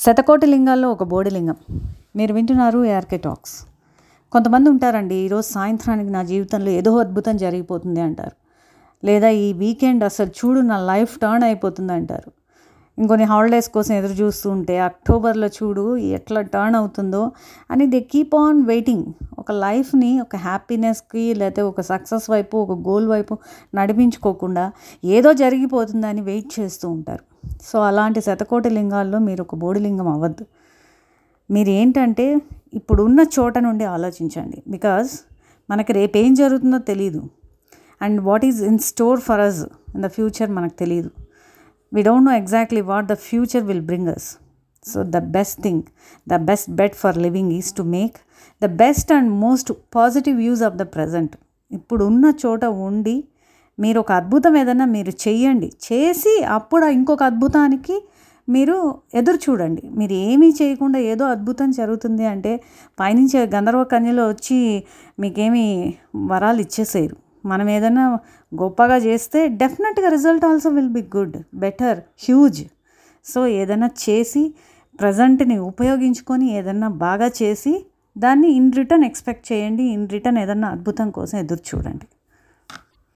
శతకోటి లింగాల్లో ఒక బోడిలింగం మీరు వింటున్నారు ఏఆర్కే టాక్స్. కొంతమంది ఉంటారండి ఈరోజు సాయంత్రానికి నా జీవితంలో ఏదో అద్భుతం జరిగిపోతుంది అంటారు. లేదా ఈ వీకెండ్ అసలు చూడు నా లైఫ్ టర్న్ అయిపోతుంది అంటారు. ఇంకొన్ని హాలిడేస్ కోసం ఎదురు చూస్తూ ఉంటే అక్టోబర్లో చూడు ఎట్లా టర్న్ అవుతుందో అని దే కీప్ ఆన్ వెయిటింగ్. ఒక లైఫ్ని ఒక హ్యాపీనెస్కి లేకపోతే ఒక సక్సెస్ వైపు ఒక గోల్ వైపు నడిపించుకోకుండా ఏదో జరిగిపోతుందని వెయిట్ చేస్తూ ఉంటారు. సో అలాంటి శతకోటి లింగాల్లో మీరు ఒక బోడిలింగం అవ్వద్దు. మీరు ఏంటంటే ఇప్పుడున్న చోట నుండి ఆలోచించండి. బికాజ్ మనకి రేపు ఏం జరుగుతుందో తెలియదు and what is in store for us in the future మనకు తెలియదు we don't know exactly what the future will bring us so the best thing the best bet for living is to make the best and most positive use of the present. ఇప్పుడున్న చోట ఉండి మీరు ఒక అద్భుతం ఏదైనా మీరు చెయ్యండి. చేసి అప్పుడు ఇంకొక అద్భుతానికి మీరు ఎదురు చూడండి. మీరు ఏమీ చేయకుండా ఏదో అద్భుతం జరుగుతుంది అంటే పైనుంచి గంధర్వ కన్యలో వచ్చి మీకేమీ వరాలు ఇచ్చేసేయరు. మనం ఏదైనా గొప్పగా చేస్తే డెఫినెట్గా result also will be good better huge. So ఏదైనా చేసి ప్రజెంట్ని ఉపయోగించుకొని ఏదైనా బాగా చేసి దాన్ని ఇన్ రిటర్న్ ఎక్స్పెక్ట్ చేయండి. ఇన్ రిటర్న్ ఏదైనా అద్భుతం కోసం ఎదురు చూడండి.